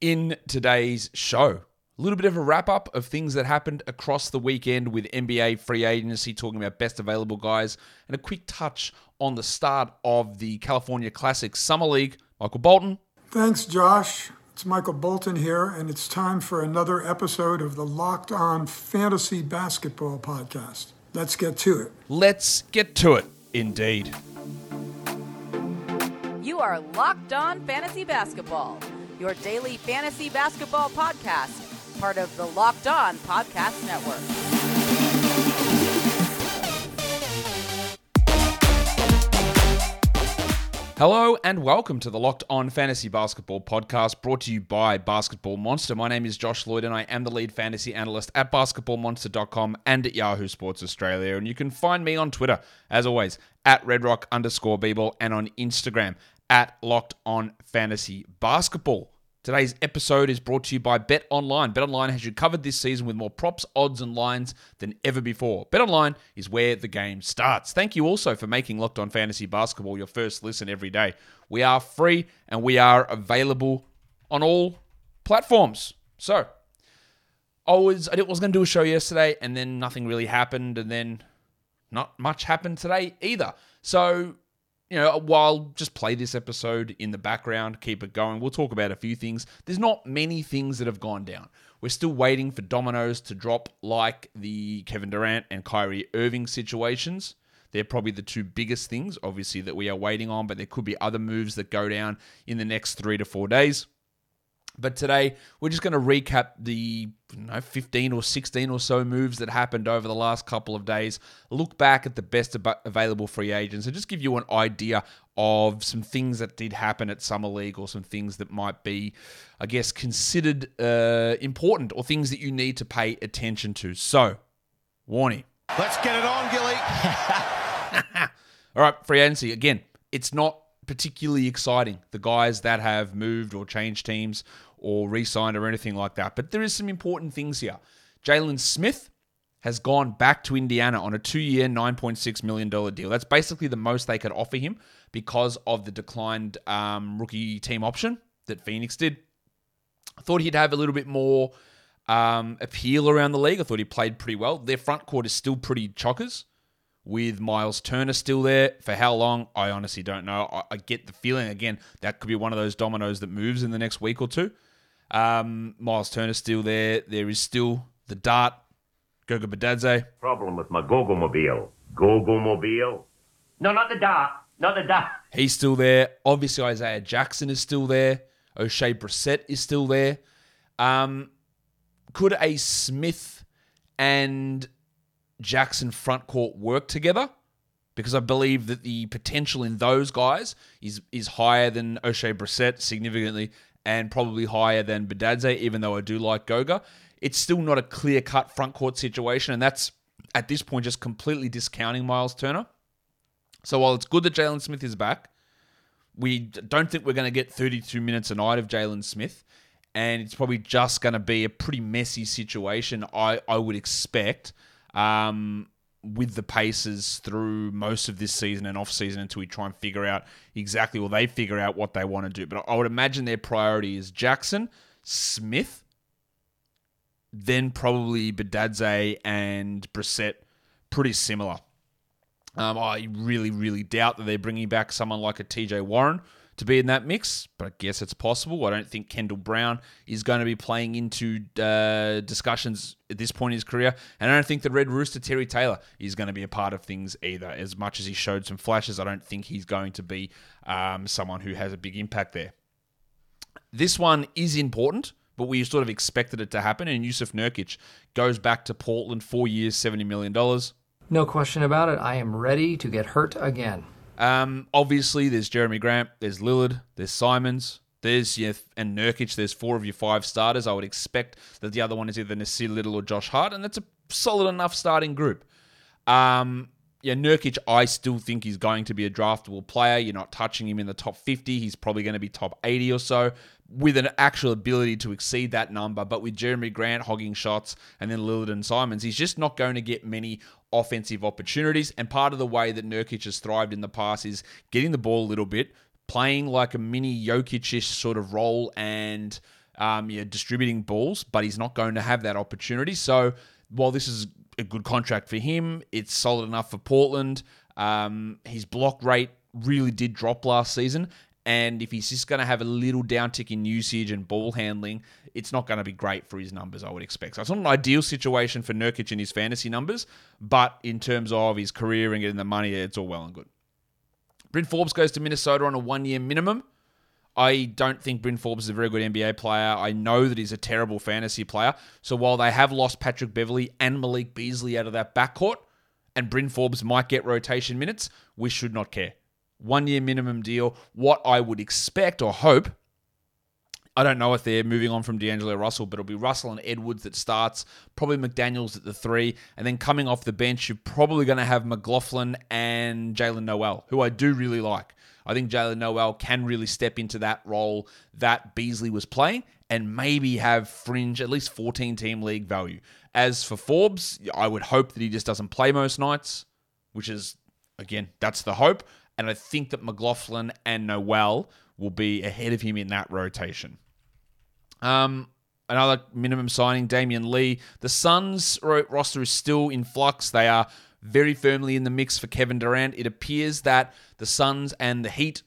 in today's show. A little bit of a wrap up of things that happened across the weekend with NBA free agency, talking about best available guys, and a quick touch on the start of the California Classic Summer League. Michael Bolton. Thanks, Josh. It's Michael Bolton here, and it's time for another episode of the Locked On Fantasy Basketball Podcast. Let's get to it. Let's get to it, indeed. You are Locked On Fantasy Basketball, your daily fantasy basketball podcast part of the Locked On Podcast Network. Hello and welcome to the Locked On Fantasy Basketball podcast brought to you by Basketball Monster. My name is Josh Lloyd and I am the lead fantasy analyst at basketballmonster.com and at Yahoo Sports Australia. And you can find me on Twitter, as always, at redrock underscore bball and on Instagram at Locked On Fantasy Basketball. Today's episode is brought to you by Bet Online. Bet Online has you covered this season with more props, odds, and lines than ever before. Bet Online is where the game starts. Thank you also for making Locked On Fantasy Basketball your first listen every day. We are free and we are available on all platforms. So, I was I was going to do a show yesterday, and then nothing really happened, and then not much happened today either. So you know, while just play this episode in the background, keep it going. We'll talk about a few things. There's not many things that have gone down. We're still waiting for dominoes to drop, like the Kevin Durant and Kyrie Irving situations. They're probably the two biggest things, obviously, that we are waiting on, but there could be other moves that go down in the next three to four days. But today, we're just going to recap the you know, 15 or 16 or so moves that happened over the last couple of days, look back at the best available free agents, and just give you an idea of some things that did happen at Summer League or some things that might be, I guess, considered uh, important or things that you need to pay attention to. So, warning. Let's get it on, Gilly. All right, free agency. Again, it's not particularly exciting. The guys that have moved or changed teams or re signed or anything like that. But there is some important things here. Jalen Smith has gone back to Indiana on a two year, $9.6 million deal. That's basically the most they could offer him because of the declined um, rookie team option that Phoenix did. I thought he'd have a little bit more um, appeal around the league. I thought he played pretty well. Their front court is still pretty chockers with Miles Turner still there. For how long? I honestly don't know. I, I, get the feeling, again, that could be one of those dominoes that moves in the next week or two. Um, Miles Turner's still there. There is still the Dart, Goga Bitadze. Problem with my Gogo-mobile. Gogo-mobile? No, not the Dart. Not the Dart. He's still there. Obviously, Isaiah Jackson is still there. Oshae Brissett is still there. Um, could a Smith and Jackson front court work together? Because I believe that the potential in those guys is is higher than Oshae Brissett significantly, and probably higher than Bitadze, even though I do like Goga. It's still not a clear cut front court situation, and that's at this point just completely discounting Miles Turner. So while it's good that Jalen Smith is back, we don't think we're going to get 32 minutes a night of Jalen Smith, and it's probably just going to be a pretty messy situation. I I would expect. Um, with the Pacers through most of this season and off season until we try and figure out exactly, well, they figure out what they want to do. But I would imagine their priority is Jackson, Smith, then probably Bitadze and Brissett, pretty similar. Um, I really, really doubt that they're bringing back someone like a TJ Warren to be in that mix, but I guess it's possible. I don't think Kendall Brown is going to be playing into uh, discussions at this point in his career, and I don't think the Red Rooster Terry Taylor is going to be a part of things either. As much as he showed some flashes, I don't think he's going to be um, someone who has a big impact there. This one is important, but we sort of expected it to happen, and Yusuf Nurkic goes back to Portland, four years, $70 million. No question about it. I am ready to get hurt again. Um, obviously, there's Jerami Grant, there's Lillard, there's Simons, there's yeah, and Nurkic. There's four of your five starters. I would expect that the other one is either Nassir Little or Josh Hart, and that's a solid enough starting group. Um, yeah, Nurkic, I still think he's going to be a draftable player. You're not touching him in the top 50. He's probably going to be top 80 or so with an actual ability to exceed that number. But with Jerami Grant hogging shots and then Lillard and Simons, he's just not going to get many offensive opportunities. And part of the way that Nurkic has thrived in the past is getting the ball a little bit, playing like a mini Jokic sort of role and um, yeah, distributing balls, but he's not going to have that opportunity. So while this is a good contract for him, it's solid enough for Portland. Um, his block rate really did drop last season. And if he's just going to have a little downtick in usage and ball handling, it's not going to be great for his numbers, I would expect. So it's not an ideal situation for Nurkic in his fantasy numbers, but in terms of his career and getting the money, it's all well and good. Bryn Forbes goes to Minnesota on a one year minimum. I don't think Bryn Forbes is a very good NBA player. I know that he's a terrible fantasy player. So while they have lost Patrick Beverley and Malik Beasley out of that backcourt, and Bryn Forbes might get rotation minutes, we should not care one year minimum deal. What I would expect or hope, I don't know if they're moving on from D'Angelo Russell, but it'll be Russell and Edwards that starts, probably McDaniels at the three, and then coming off the bench, you're probably going to have McLaughlin and Jaylen Nowell, who I do really like. I think Jaylen Nowell can really step into that role that Beasley was playing and maybe have fringe, at least 14 team league value. As for Forbes, I would hope that he just doesn't play most nights, which is, again, that's the hope. And I think that McLaughlin and Nowell will be ahead of him in that rotation. Um, another minimum signing, Damion Lee. The Suns roster is still in flux. They are very firmly in the mix for Kevin Durant. It appears that the Suns and the Heat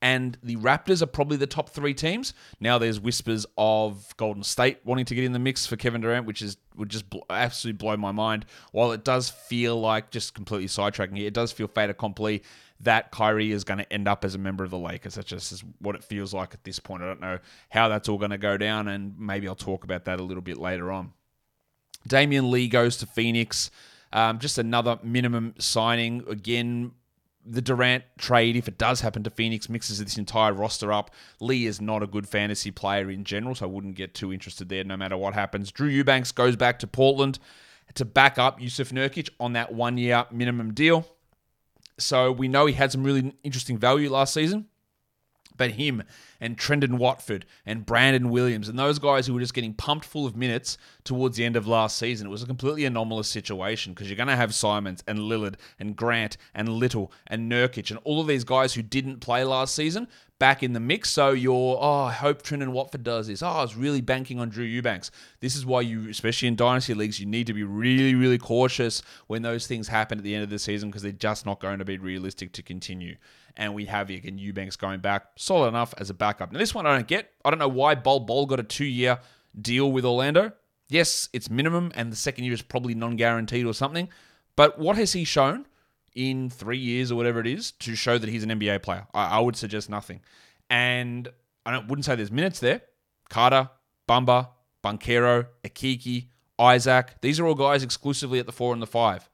and the Raptors are probably the top three teams. Now there's whispers of Golden State wanting to get in the mix for Kevin Durant, which is would just bl- absolutely blow my mind. While it does feel like just completely sidetracking it, it does feel fait accompli that Kyrie is going to end up as a member of the Lakers. That's just what it feels like at this point. I don't know how that's all going to go down, and maybe I'll talk about that a little bit later on. Damion Lee goes to Phoenix. Um, just another minimum signing. Again, the Durant trade, if it does happen to Phoenix, mixes this entire roster up. Lee is not a good fantasy player in general, so I wouldn't get too interested there no matter what happens. Drew Eubanks goes back to Portland to back up Yusuf Nurkic on that one year minimum deal. So we know he had some really interesting value last season. But him and Trendon Watford and Brandon Williams and those guys who were just getting pumped full of minutes towards the end of last season, it was a completely anomalous situation because you're going to have Simons and Lillard and Grant and Little and Nurkic and all of these guys who didn't play last season back in the mix. So you're, oh, I hope Trendon Watford does this. Oh, I was really banking on Drew Eubanks. This is why you, especially in dynasty leagues, you need to be really, really cautious when those things happen at the end of the season because they're just not going to be realistic to continue and we have again Eubanks going back, solid enough as a backup. Now this one I don't get. I don't know why Bol Bol got a two-year deal with Orlando. Yes, it's minimum, and the second year is probably non-guaranteed or something. But what has he shown in three years or whatever it is to show that he's an NBA player? I, I would suggest nothing. And I don't, wouldn't say there's minutes there. Carter, Bamba, Banchero, Okeke, Isaac. These are all guys exclusively at the four and the five.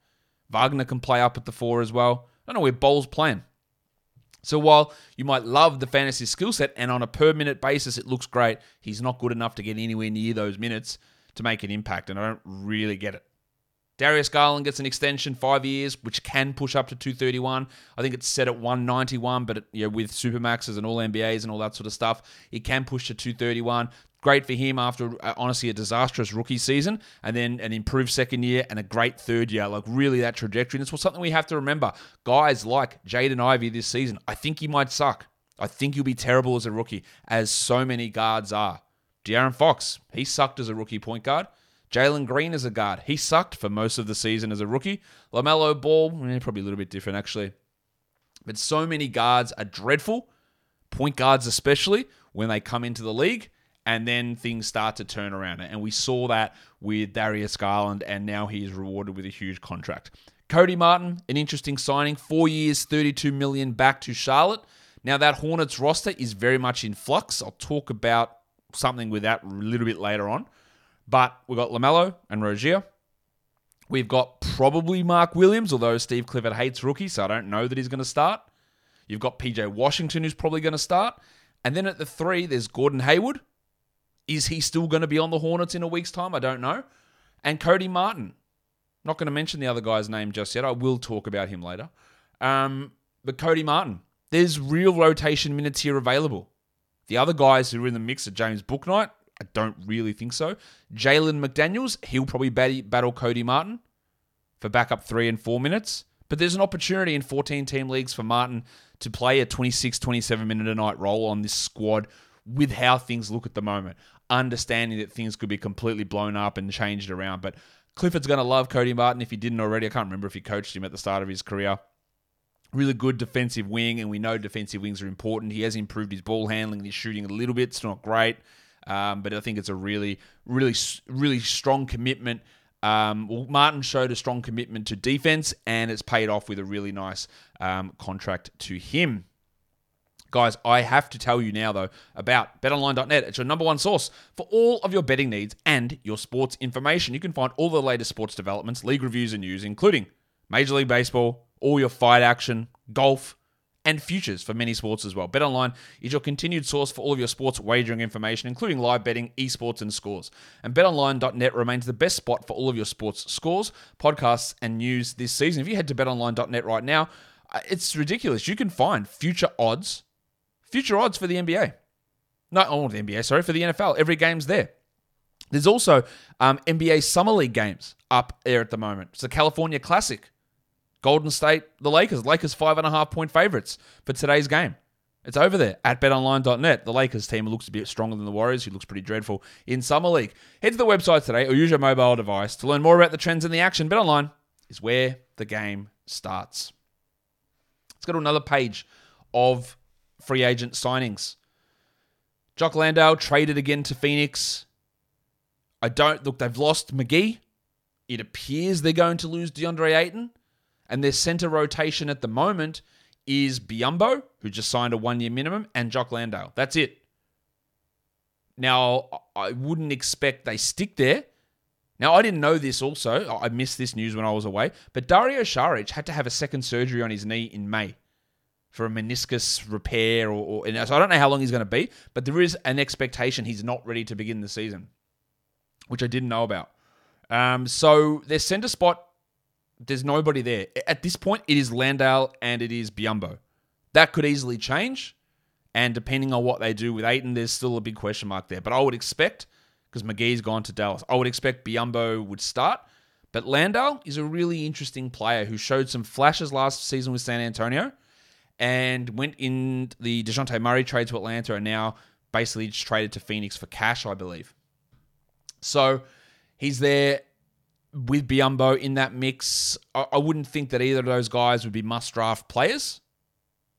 Wagner can play up at the four as well. I don't know where Bol's playing. So while you might love the fantasy skill set and on a per minute basis it looks great, he's not good enough to get anywhere near those minutes to make an impact, and I don't really get it. Darius Garland gets an extension, five years, which can push up to 231. I think it's set at 191, but it, you know, with supermaxes and all NBAs and all that sort of stuff, it can push to 231. Great for him after uh, honestly a disastrous rookie season, and then an improved second year and a great third year. Like really that trajectory. And it's something we have to remember. Guys like Jaden Ivey this season, I think he might suck. I think he'll be terrible as a rookie, as so many guards are. De'Aaron Fox, he sucked as a rookie point guard. Jalen Green as a guard, he sucked for most of the season as a rookie. LaMelo Ball, eh, probably a little bit different actually. But so many guards are dreadful, point guards especially, when they come into the league and then things start to turn around. And we saw that with Darius Garland, and now he is rewarded with a huge contract. Cody Martin, an interesting signing, four years, 32 million back to Charlotte. Now that Hornets roster is very much in flux. I'll talk about something with that a little bit later on. But we've got LaMelo and Rozier. We've got probably Mark Williams, although Steve Clifford hates rookies, so I don't know that he's going to start. You've got PJ Washington, who's probably going to start. And then at the three, there's Gordon Hayward, is he still going to be on the Hornets in a week's time? I don't know. And Cody Martin. Not going to mention the other guy's name just yet. I will talk about him later. Um, but Cody Martin. There's real rotation minutes here available. The other guys who are in the mix are James Bouknight. I don't really think so. Jalen McDaniels. He'll probably battle Cody Martin for backup three and four minutes. But there's an opportunity in 14 team leagues for Martin to play a 26, 27 minute a night role on this squad with how things look at the moment, understanding that things could be completely blown up and changed around. But Clifford's going to love Cody Martin if he didn't already. I can't remember if he coached him at the start of his career. Really good defensive wing, and we know defensive wings are important. He has improved his ball handling and his shooting a little bit. It's not great, um, but I think it's a really, really, really strong commitment. Um, well, Martin showed a strong commitment to defense, and it's paid off with a really nice um, contract to him. Guys, I have to tell you now, though, about betonline.net. It's your number one source for all of your betting needs and your sports information. You can find all the latest sports developments, league reviews, and news, including Major League Baseball, all your fight action, golf, and futures for many sports as well. BetOnline is your continued source for all of your sports wagering information, including live betting, esports, and scores. And betonline.net remains the best spot for all of your sports scores, podcasts, and news this season. If you head to betonline.net right now, uh, it's ridiculous. You can find future odds future odds for the NBA. No, oh, the NBA, sorry, for the NFL. Every game's there. There's also um, NBA Summer League games up there at the moment. It's the California Classic. Golden State, the Lakers. Lakers five and a half point favorites for today's game. It's over there at betonline.net. The Lakers team looks a bit stronger than the Warriors, who looks pretty dreadful in Summer League. Head to the website today or use your mobile device to learn more about the trends in the action. BetOnline is where the game starts. Let's go to another page of free agent signings. Jock Landale traded again to Phoenix. I don't look, they've lost McGee. It appears they're going to lose DeAndre Ayton. And their center rotation at the moment is Biyombo, who just signed a one year minimum, and Jock Landale. That's it. Now, I wouldn't expect they stick there. Now, I didn't know this also. I missed this news when I was away. But Dario Saric had to have a second surgery on his knee in May for a meniscus repair, or, or so I don't know how long he's going to be, but there is an expectation he's not ready to begin the season, which I didn't know about. Um, so their center spot, there's nobody there at this point. It is Landale and it is Biyombo. That could easily change, and depending on what they do with Ayton, there's still a big question mark there. But I would expect because McGee's gone to Dallas, I would expect Biyombo would start. But Landale is a really interesting player who showed some flashes last season with San Antonio and went in the Dejounte Murray trade to Atlanta and now basically just traded to Phoenix for cash, I believe. So he's there with Biyombo in that mix. I, wouldn't think that either of those guys would be must draft players,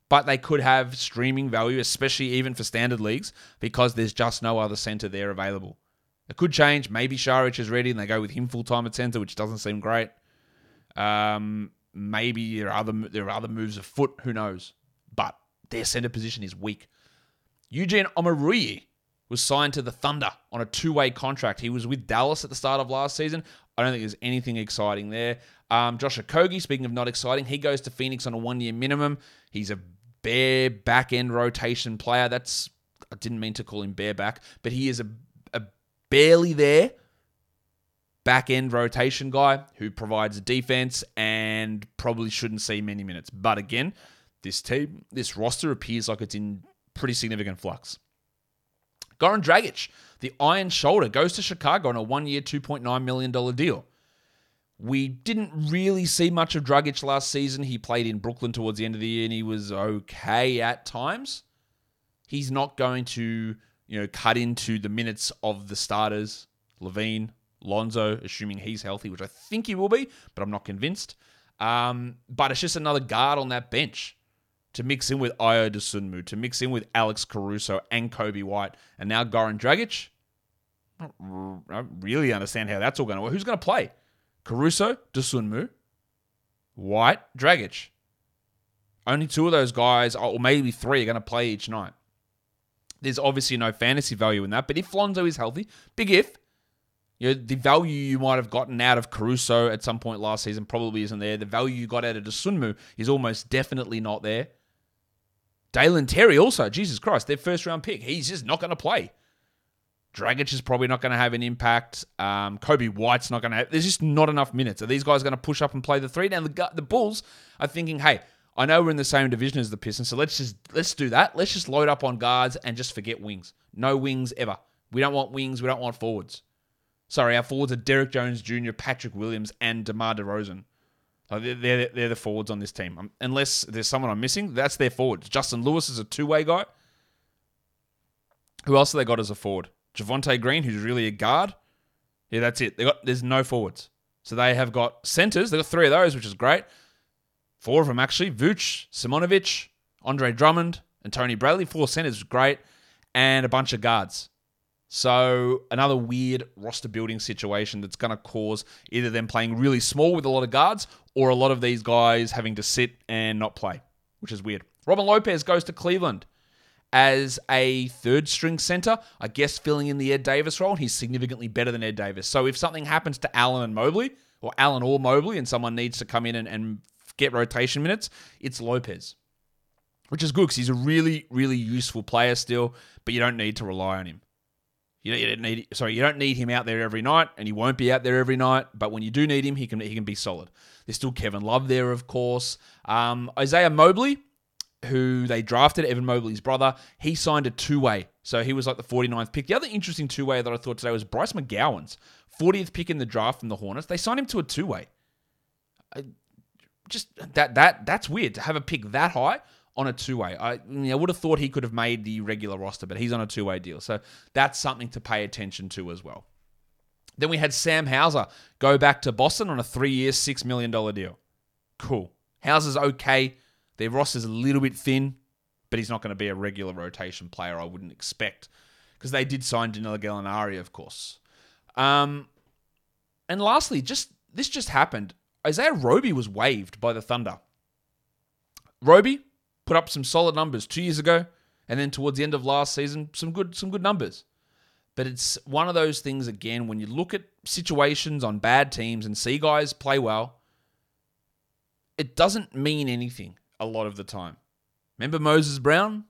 but they could have streaming value, especially even for standard leagues, because there's just no other center there available. It could change. Maybe Saric is ready and they go with him full time at center, which doesn't seem great. Um, Maybe there are other there are other moves afoot. Who knows? But their center position is weak. Eugene Omoruyi was signed to the Thunder on a two-way contract. He was with Dallas at the start of last season. I don't think there's anything exciting there. Um, Josh Okogie, speaking of not exciting, he goes to Phoenix on a one-year minimum. He's a bare back-end rotation player. That's I didn't mean to call him bareback, but he is a, a barely there back end rotation guy who provides a defense and probably shouldn't see many minutes. But again, this team, this roster appears like it's in pretty significant flux. Goran Dragic, the iron shoulder, goes to Chicago on a one year, $2.9 million deal. We didn't really see much of Dragic last season. He played in Brooklyn towards the end of the year and he was okay at times. He's not going to, you know, cut into the minutes of the starters, LaVine, Lonzo, assuming he's healthy, which I think he will be, but I'm not convinced. Um, but it's just another guard on that bench to mix in with Ayo Dosunmu, to mix in with Alex Caruso and Coby White, and now Goran Dragic. I don't really understand how that's all going to work. Who's going to play? Caruso, Dosunmu, White, Dragic. Only two of those guys, or maybe three, are going to play each night. There's obviously no fantasy value in that, but if Lonzo is healthy, big if, you know, the value you might have gotten out of Caruso at some point last season probably isn't there. The value you got out of Dosunmu is almost definitely not there. Dalen Terry also, Jesus Christ, their first round pick. He's just not going to play. Dragic is probably not going to have an impact. Um, Coby White's not going to have. There's just not enough minutes. Are these guys going to push up and play the three? Now the the Bulls are thinking, hey, I know we're in the same division as the Pistons, so let's just let's do that. Let's just load up on guards and just forget wings. No wings ever. We don't want wings. We don't want forwards. Sorry, our forwards are Derrick Jones Jr., Patrick Williams, and DeMar DeRozan. They're, they're, they're the forwards on this team. Um, unless there's someone I'm missing, that's their forwards. Justin Lewis is a two way guy. Who else have they got as a forward? Javonte Green, who's really a guard. Yeah, that's it. They got there's no forwards. So they have got centers. They've got three of those, which is great. Four of them actually. Vooch, Simonovic, Andre Drummond, and Tony Bradley. Four centers, great. And a bunch of guards. So another weird roster building situation that's going to cause either them playing really small with a lot of guards or a lot of these guys having to sit and not play, which is weird. Robin Lopez goes to Cleveland as a third string center, I guess filling in the Ed Davis role. He's significantly better than Ed Davis. So if something happens to Allen and Mobley, or Allen or Mobley, and someone needs to come in and, and get rotation minutes, it's Lopez, which is good because he's a really, really useful player still, but you don't need to rely on him. You you need sorry, you don't need him out there every night, and he won't be out there every night. But when you do need him, he can he can be solid. There's still Kevin Love there, of course. Um, Isaiah Mobley, who they drafted, Evan Mobley's brother, he signed a two way. So he was like the 49th pick. The other interesting two way that I thought today was Bryce McGowens 40th pick in the draft from the Hornets. They signed him to a two way. Just that that that's weird to have a pick that high on a two way. I, I would have thought he could have made the regular roster, but he's on a two way deal. So that's something to pay attention to as well. Then we had Sam Hauser go back to Boston on a three year, $6 million deal. Cool. Hauser's okay. Their roster's a little bit thin, but he's not going to be a regular rotation player, I wouldn't expect. Because they did sign Danilo Gallinari, of course. Um, and lastly, just this just happened. Isaiah Roby was waived by the Thunder. Roby, put up some solid numbers two years ago, and then towards the end of last season, some good some good numbers. But it's one of those things again when you look at situations on bad teams and see guys play well, it doesn't mean anything a lot of the time. Remember Moses Brown?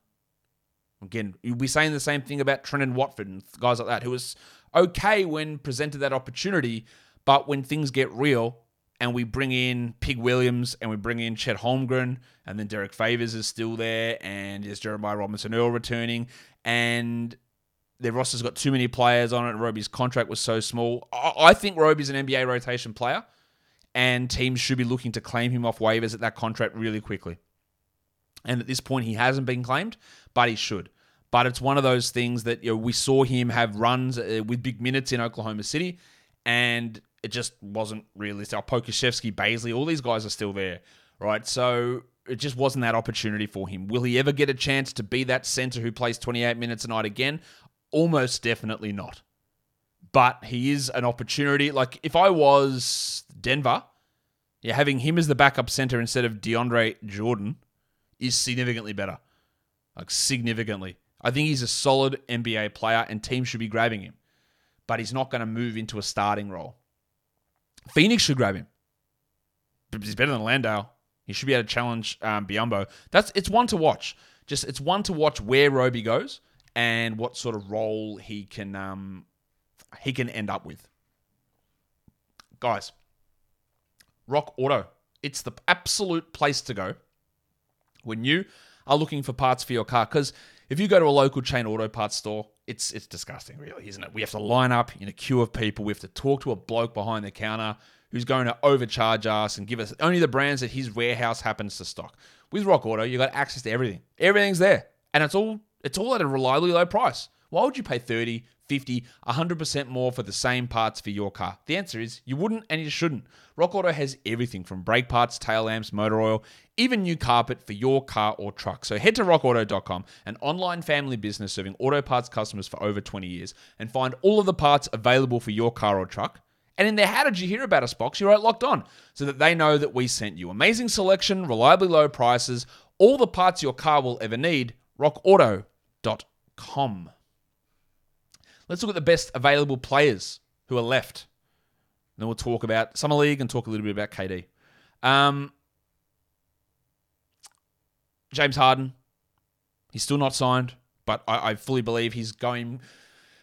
Again, you'll be saying the same thing about Trendon Watford and guys like that, who was okay when presented that opportunity, but when things get real, and we bring in Pig Williams and we bring in Chet Holmgren, and then Derrick Favors is still there, and there's Jeremiah Robinson Earl returning, and their roster's got too many players on it. Roby's contract was so small. I think Roby's an NBA rotation player, and teams should be looking to claim him off waivers at that contract really quickly. And at this point, he hasn't been claimed, but he should. But it's one of those things that you know, we saw him have runs uh, with big minutes in Oklahoma City, and it just wasn't realistic. Pokusevski, Bazley, all these guys are still there, right? So it just wasn't that opportunity for him. Will he ever get a chance to be that center who plays 28 minutes a night again? Almost definitely not. But he is an opportunity. Like if I was Denver, yeah, having him as the backup center instead of DeAndre Jordan is significantly better. Like significantly. I think he's a solid NBA player and teams should be grabbing him. But he's not going to move into a starting role. Phoenix should grab him. He's better than Landale. He should be able to challenge um, Biyombo. That's it's one to watch. Just it's one to watch where Roby goes and what sort of role he can um, he can end up with. Guys, Rock Auto. It's the absolute place to go when you are looking for parts for your car. Because if you go to a local chain auto parts store, it's it's disgusting, really, isn't it? We have to line up in a queue of people. We have to talk to a bloke behind the counter who's going to overcharge us and give us only the brands that his warehouse happens to stock. With Rock Auto, you got access to everything. Everything's there, and it's all it's all at a reliably low price. Why would you pay 30, 50, 100% more for the same parts for your car? The answer is you wouldn't and you shouldn't. Rock Auto has everything from brake parts, tail lamps, motor oil, even new carpet for your car or truck. So head to rockauto.com, an online family business serving auto parts customers for over 20 years, and find all of the parts available for your car or truck. And in their How Did You Hear About Us box, you write locked on so that they know that we sent you. Amazing selection, reliably low prices, all the parts your car will ever need. RockAuto.com. Let's look at the best available players who are left. And then we'll talk about Summer League and talk a little bit about KD. Um, James Harden, he's still not signed, but I, I, fully believe he's going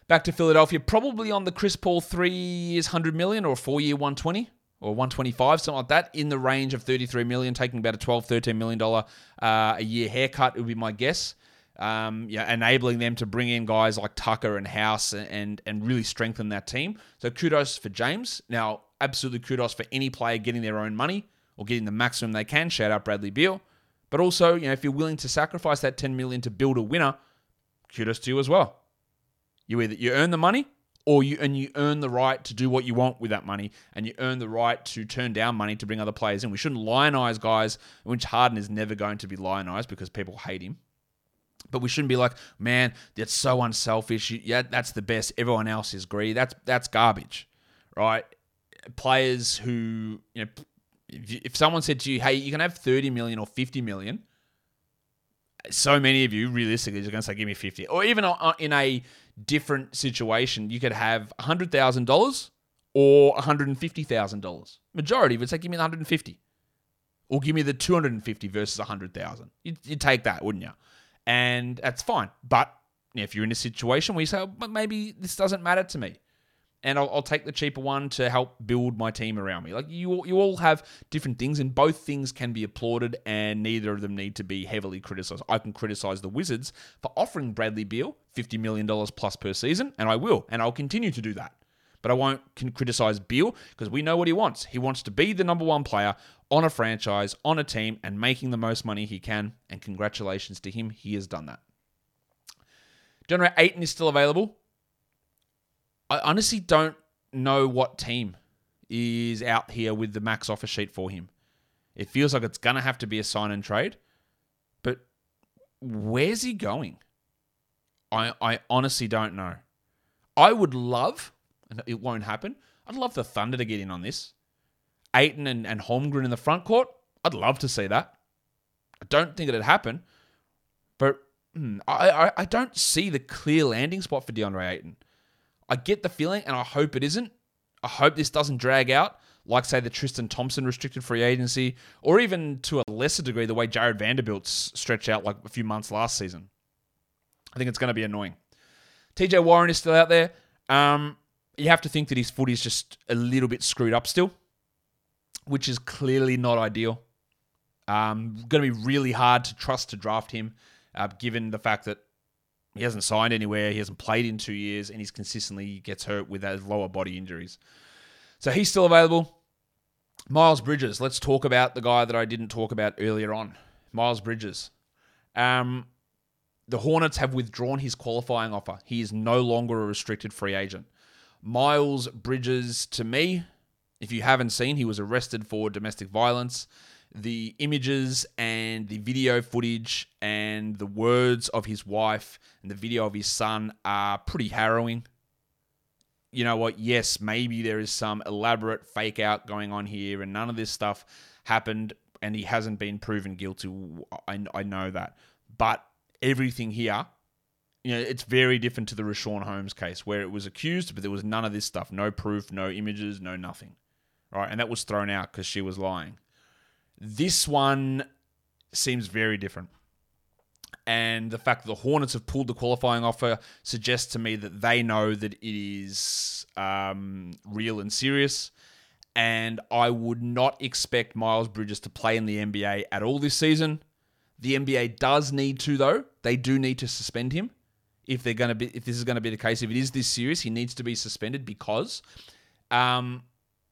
back to Philadelphia, probably on the Chris Paul three years, 100 million or four year 120 or 125, something like that, in the range of 33 million, taking about a 12, 13 million dollar uh, a year haircut, would be my guess um, enabling them to bring in guys like Tucker and House and and really strengthen that team. So kudos for James. Now, absolutely kudos for any player getting their own money or getting the maximum they can. Shout out Bradley Beal. But also, you know, if you're willing to sacrifice that 10 million to build a winner, kudos to you as well. You either you earn the money or you and you earn the right to do what you want with that money and you earn the right to turn down money to bring other players in. We shouldn't lionize guys, which Harden is never going to be lionized because people hate him. But we shouldn't be like, man, that's so unselfish. Yeah, that's the best. Everyone else is greedy. That's that's garbage, right? Players who, you know, if, if someone said to you, hey, you can have 30 million or 50 million, so many of you realistically are going to say, give me 50. Or even in a different situation, you could have $100,000 or $150,000. Majority it's like, give me the 150 or give me the 250 versus 100,000. You'd, you'd take that, wouldn't you? And that's fine. But if you're in a situation where you say, oh, but maybe this doesn't matter to me, and I'll, I'll, take the cheaper one to help build my team around me. Like you, you all have different things, and both things can be applauded, and neither of them need to be heavily criticized. I can criticize the Wizards for offering Bradley Beal fifty million dollars plus per season, and I will, and I'll continue to do that. But I won't criticize Beal because we know what he wants. He wants to be the number one player on a franchise, on a team, and making the most money he can. And congratulations to him, he has done that. DeAndre Ayton is still available. I honestly don't know what team is out here with the max offer sheet for him. It feels like it's going to have to be a sign and trade. But where's he going? I, I honestly don't know. I would love, it won't happen, I'd love the Thunder to get in on this. Ayton and, and Holmgren in the front court, I'd love to see that. I don't think it'd happen, but hmm, I, I, I don't see the clear landing spot for DeAndre Ayton. I get the feeling, and I hope it isn't. I hope this doesn't drag out, like, say, the Tristan Thompson restricted free agency, or even to a lesser degree, the way Jarred Vanderbilt's stretched out like a few months last season. I think it's going to be annoying. TJ Warren is still out there. Um, you have to think that his foot is just a little bit screwed up still, which is clearly not ideal. Um, going to be really hard to trust to draft him, uh, given the fact that he hasn't signed anywhere. He hasn't played in two years, and he's consistently gets hurt with those lower body injuries. So he's still available. Miles Bridges. Let's talk about the guy that I didn't talk about earlier on. Miles Bridges. Um, the Hornets have withdrawn his qualifying offer. He is no longer a restricted free agent. Miles Bridges, to me, if you haven't seen, he was arrested for domestic violence the images and the video footage and the words of his wife and the video of his son are pretty harrowing. You know what? Yes, maybe there is some elaborate fake out going on here, and none of this stuff happened, and he hasn't been proven guilty. I, I know that. But everything here, you know, it's very different to the Richaun Holmes case where it was accused, but there was none of this stuff no proof, no images, no nothing. Right? And that was thrown out because she was lying. This one seems very different. And the fact that the Hornets have pulled the qualifying offer suggests to me that they know that it is um, real and serious. And I would not expect Miles Bridges to play in the NBA at all this season. The NBA does need to, though. They do need to suspend him if they're going to be. If this is going to be the case, if it is this serious, he needs to be suspended because um,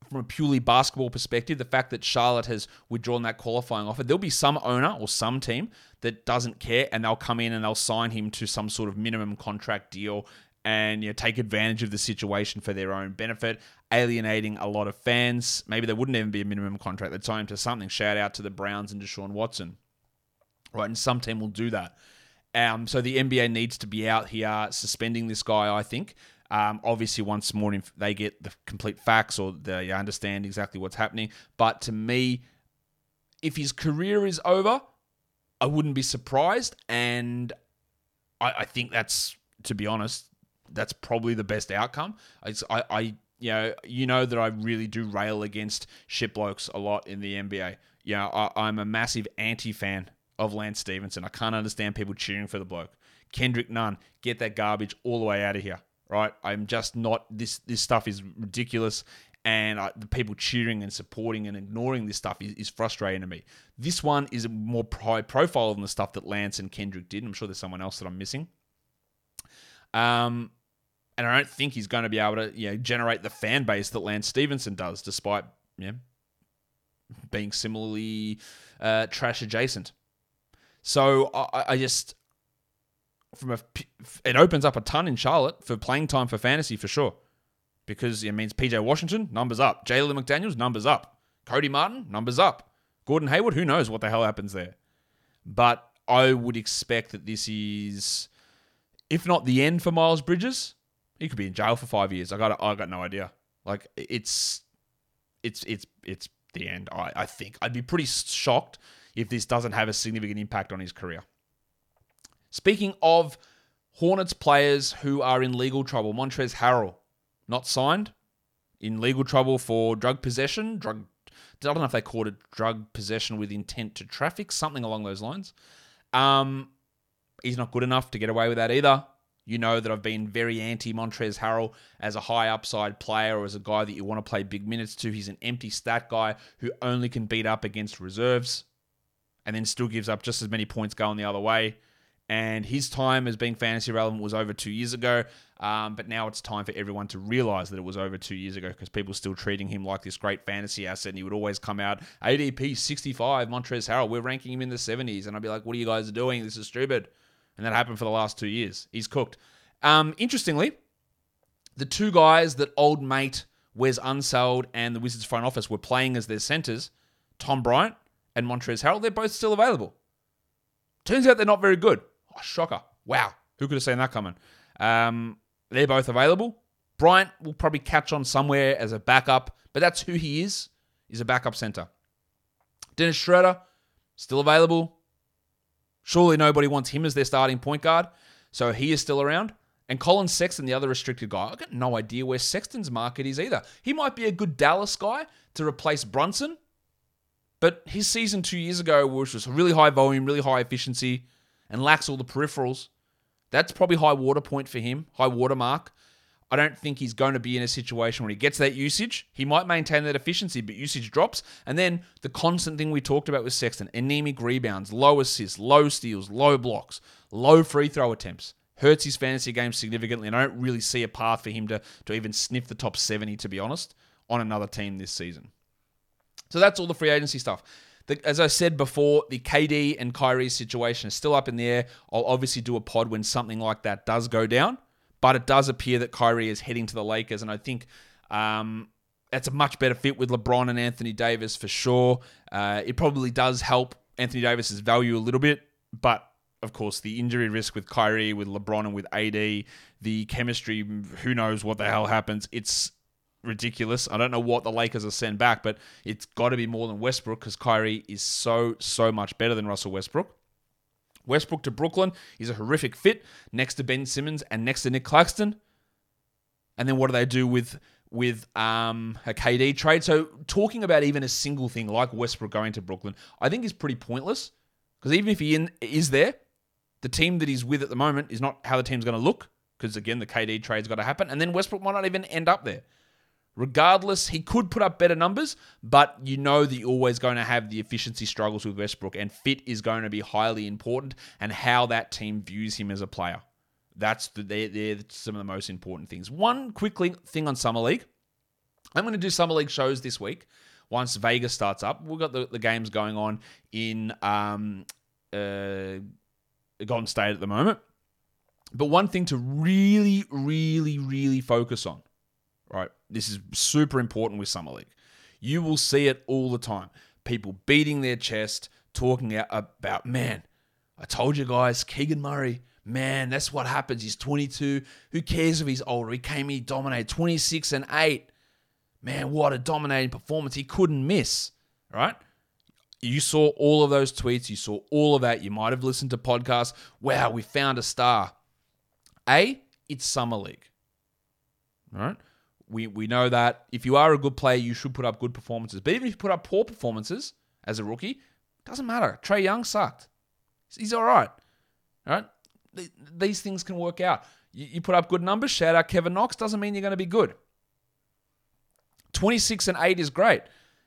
from a purely basketball perspective, the fact that Charlotte has withdrawn that qualifying offer, there'll be some owner or some team that doesn't care and they'll come in and they'll sign him to some sort of minimum contract deal and you know, take advantage of the situation for their own benefit, alienating a lot of fans. Maybe there wouldn't even be a minimum contract. They'd sign him to something. Shout out to the Browns and Deshaun Watson. Right, and some team will do that. Um, so the NBA needs to be out here suspending this guy, I think. Um, obviously, once more inf- they get the complete facts or they understand exactly what's happening. But to me, if his career is over, I wouldn't be surprised. And I, I think that's, to be honest, that's probably the best outcome. I, I, you know, you know that I really do rail against shit blokes a lot in the NBA. You know, I'm a massive anti-fan of Lance Stephenson. I can't understand people cheering for the bloke. Kendrick Nunn, get that garbage all the way out of here right? I'm just not this. This stuff is ridiculous, and I, the people cheering and supporting and ignoring this stuff is, is frustrating to me. This one is more high profile than the stuff that Lance and Kendrick did. I'm sure there's someone else that I'm missing. Um, and I don't think he's going to be able to you know generate the fan base that Lance Stephenson does, despite know, being similarly uh, trash adjacent. So I, I just from a it opens up a ton in Charlotte for playing time for fantasy for sure. Because it means PJ Washington, numbers up. Jalen McDaniels, numbers up. Cody Martin, numbers up. Gordon Hayward, who knows what the hell happens there. But I would expect that this is, if not the end for Miles Bridges, he could be in jail for five years. I got I got no idea. Like it's it's it's it's the end. I, I think I'd be pretty shocked if this doesn't have a significant impact on his career. Speaking of Hornets players who are in legal trouble, Montrezl Harrell not signed in legal trouble for drug possession, drug I don't know if they called it drug possession with intent to traffic, something along those lines. Um, he's not good enough to get away with that either. You know that I've been very anti Montrezl Harrell as a high upside player or as a guy that you want to play big minutes to. He's an empty stat guy who only can beat up against reserves and then still gives up just as many points going the other way. And his time as being fantasy relevant was over two years ago. Um, but now it's time for everyone to realize that it was over two years ago because people are still treating him like this great fantasy asset. And he would always come out ADP 65, Montrezl Harrell. We're ranking him in the 70s. And I'd be like, what are you guys doing? This is stupid. And that happened for the last two years. He's cooked. Um, interestingly, the two guys that old mate Wes Unseld and the Wizards front office were playing as their centers, Tom Bryant and Montrezl Harrell, they're both still available. Turns out they're not very good. Oh, shocker. Wow. Who could have seen that coming? Um, they're both available. Bryant will probably catch on somewhere as a backup, but that's who he is. He's a backup center. Dennis Schroeder, still available. Surely nobody wants him as their starting point guard, so he is still around. And Collin Sexton, the other restricted guy, I got no idea where Sexton's market is either. He might be a good Dallas guy to replace Brunson, but his season two years ago, which was really high volume, really high efficiency, and lacks all the peripherals, that's probably high water point for him, high water mark. I don't think he's going to be in a situation when he gets that usage. He might maintain that efficiency, but usage drops. And then the constant thing we talked about with Sexton anemic rebounds, low assists, low steals, low blocks, low free throw attempts. Hurts his fantasy game significantly, and I don't really see a path for him to, to even sniff the top 70, to be honest, on another team this season. So that's all the free agency stuff. The, as I said before, the KD and Kyrie situation is still up in the air. I'll obviously do a pod when something like that does go down, but it does appear that Kyrie is heading to the Lakers, and I think um, that's a much better fit with LeBron and Anthony Davis for sure. Uh, it probably does help Anthony Davis's value a little bit, but of course, the injury risk with Kyrie, with LeBron, and with AD, the chemistry, who knows what the hell happens. It's ridiculous. I don't know what the Lakers are sent back, but it's got to be more than Westbrook because Kyrie is so, so much better than Russell Westbrook. Westbrook to Brooklyn is a horrific fit next to Ben Simmons and next to Nick Claxton. And then what do they do with with um, a KD trade? So talking about even a single thing like Westbrook going to Brooklyn, I think is pretty pointless because even if he in, is there, the team that he's with at the moment is not how the team's going to look because again the KD trade's got to happen, and then Westbrook might not even end up there. Regardless, he could put up better numbers, but you know that you're always going to have the efficiency struggles with Westbrook, and fit is going to be highly important, and how that team views him as a player. That's the, they're, they're some of the most important things. One quick thing on Summer League. I'm going to do Summer League shows this week once Vegas starts up. We've got the, the games going on in um, uh, Golden State at the moment. But one thing to really, really, really focus on right? This is super important with Summer League. You will see it all the time. People beating their chest, talking about, man, I told you guys, Keegan Murray, man, that's what happens. He's 22. Who cares if he's older? He came here, dominated 26 and 8. Man, what a dominating performance. He couldn't miss, right? You saw all of those tweets. You saw all of that. You might have listened to podcasts. Wow, we found a star. A, it's Summer League. All right? We, we know that if you are a good player, you should put up good performances. But even if you put up poor performances as a rookie, doesn't matter. Trae Young sucked. He's all right. All right? These things can work out. You put up good numbers, shout out Kevin Knox, doesn't mean you're going to be good. 26 and 8 is great.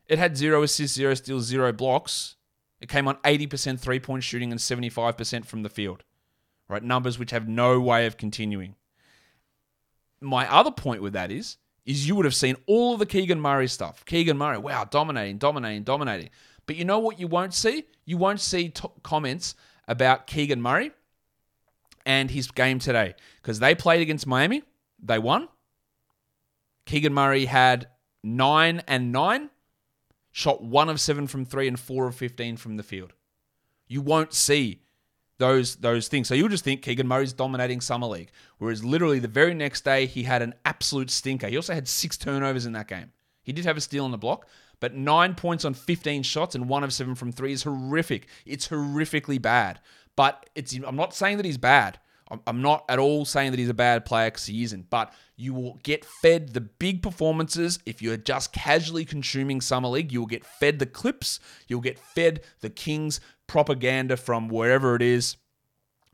It had zero assists, zero steals, zero blocks. It came on 80% three point shooting and 75% from the field. Right? Numbers which have no way of continuing. My other point with that is is you would have seen all of the Keegan Murray stuff. Keegan Murray, wow, dominating, dominating, dominating. But you know what you won't see? You won't see t- comments about Keegan Murray and his game today because they played against Miami. They won. Keegan Murray had nine and nine, shot one of seven from three and four of 15 from the field. You won't see those those things. So you'll just think Keegan Murray's dominating summer league, whereas literally the very next day he had an absolute stinker. He also had six turnovers in that game. He did have a steal on the block, but nine points on 15 shots and one of seven from three is horrific. It's horrifically bad. But it's I'm not saying that he's bad. I'm not at all saying that he's a bad player because he isn't, but you will get fed the big performances if you're just casually consuming Summer League. You'll get fed the clips, you'll get fed the Kings propaganda from wherever it is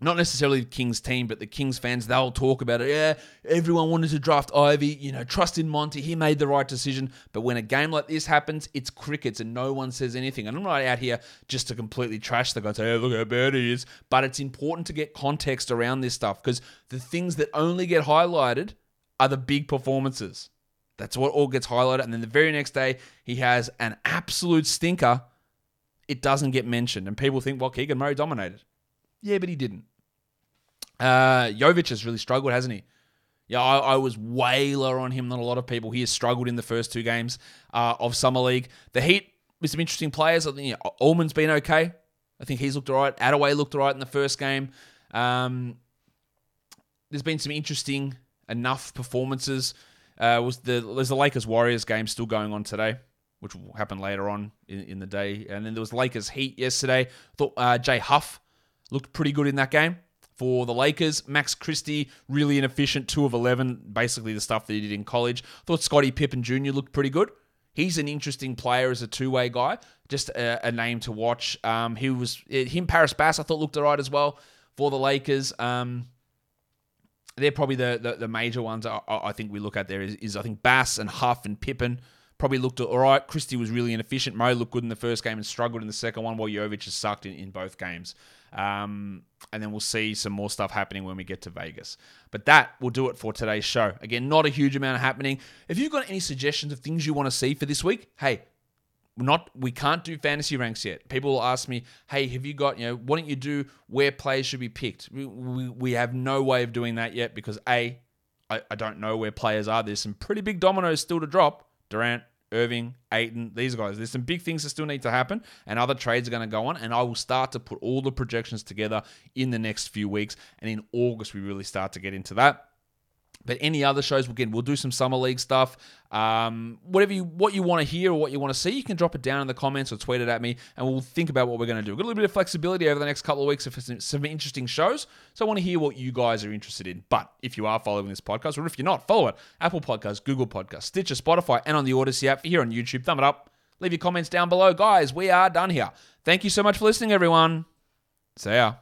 not necessarily the Kings team, but the Kings fans, they'll talk about it. Yeah, everyone wanted to draft Ivey, You know, trust in Monte. He made the right decision. But when a game like this happens, it's crickets and no one says anything. And I'm not out here just to completely trash the guy and say, hey, look how bad he is. But it's important to get context around this stuff because the things that only get highlighted are the big performances. That's what all gets highlighted. And then the very next day, he has an absolute stinker. It doesn't get mentioned. And people think, well, Keegan Murray dominated. Yeah, but he didn't. Uh, Jovic has really struggled, hasn't he? Yeah, I, I, was way lower on him than a lot of people. He has struggled in the first two games uh, of Summer League. The Heat with some interesting players. I think Allman's been okay. I think he's looked all right. Adaway looked all right in the first game. Um, there's been some interesting enough performances. Uh, was the there's the Lakers Warriors game still going on today, which will happen later on in, in the day. And then there was Lakers Heat yesterday. Thought uh, Jay Huff looked pretty good in that game for the Lakers. Max Christie, really inefficient, 2 of 11, basically the stuff that he did in college. Thought Scotty Pippen Jr. looked pretty good. He's an interesting player as a two way guy, just a, a, name to watch. Um, he was him, Paris Bass, I thought looked alright as well for the Lakers. Um, they're probably the, the, the major ones I, I, think we look at there is, is I think Bass and Huff and Pippen probably looked all right. Christie was really inefficient. Mo looked good in the first game and struggled in the second one, while Jovic has sucked in, in both games. Um, and then we'll see some more stuff happening when we get to Vegas. But that will do it for today's show. Again, not a huge amount happening. If you've got any suggestions of things you want to see for this week, hey, not we can't do fantasy ranks yet. People will ask me, "Hey, have you got you know? Why don't you do where players should be picked?" We, we, we have no way of doing that yet because a, I, I don't know where players are. There's some pretty big dominoes still to drop. Durant, Irving, Ayton, these guys. There's some big things that still need to happen, and other trades are going to go on. And I will start to put all the projections together in the next few weeks. And in August, we really start to get into that. But any other shows, again, we'll do some summer league stuff. Um, whatever you what you want to hear or what you want to see, you can drop it down in the comments or tweet it at me, and we'll think about what we're going to do. We've got a little bit of flexibility over the next couple of weeks for some, some interesting shows. So I want to hear what you guys are interested in. But if you are following this podcast, or if you're not, follow it: Apple Podcasts, Google Podcasts, Stitcher, Spotify, and on the Odyssey app. Here on YouTube, thumb it up. Leave your comments down below, guys. We are done here. Thank you so much for listening, everyone. See ya.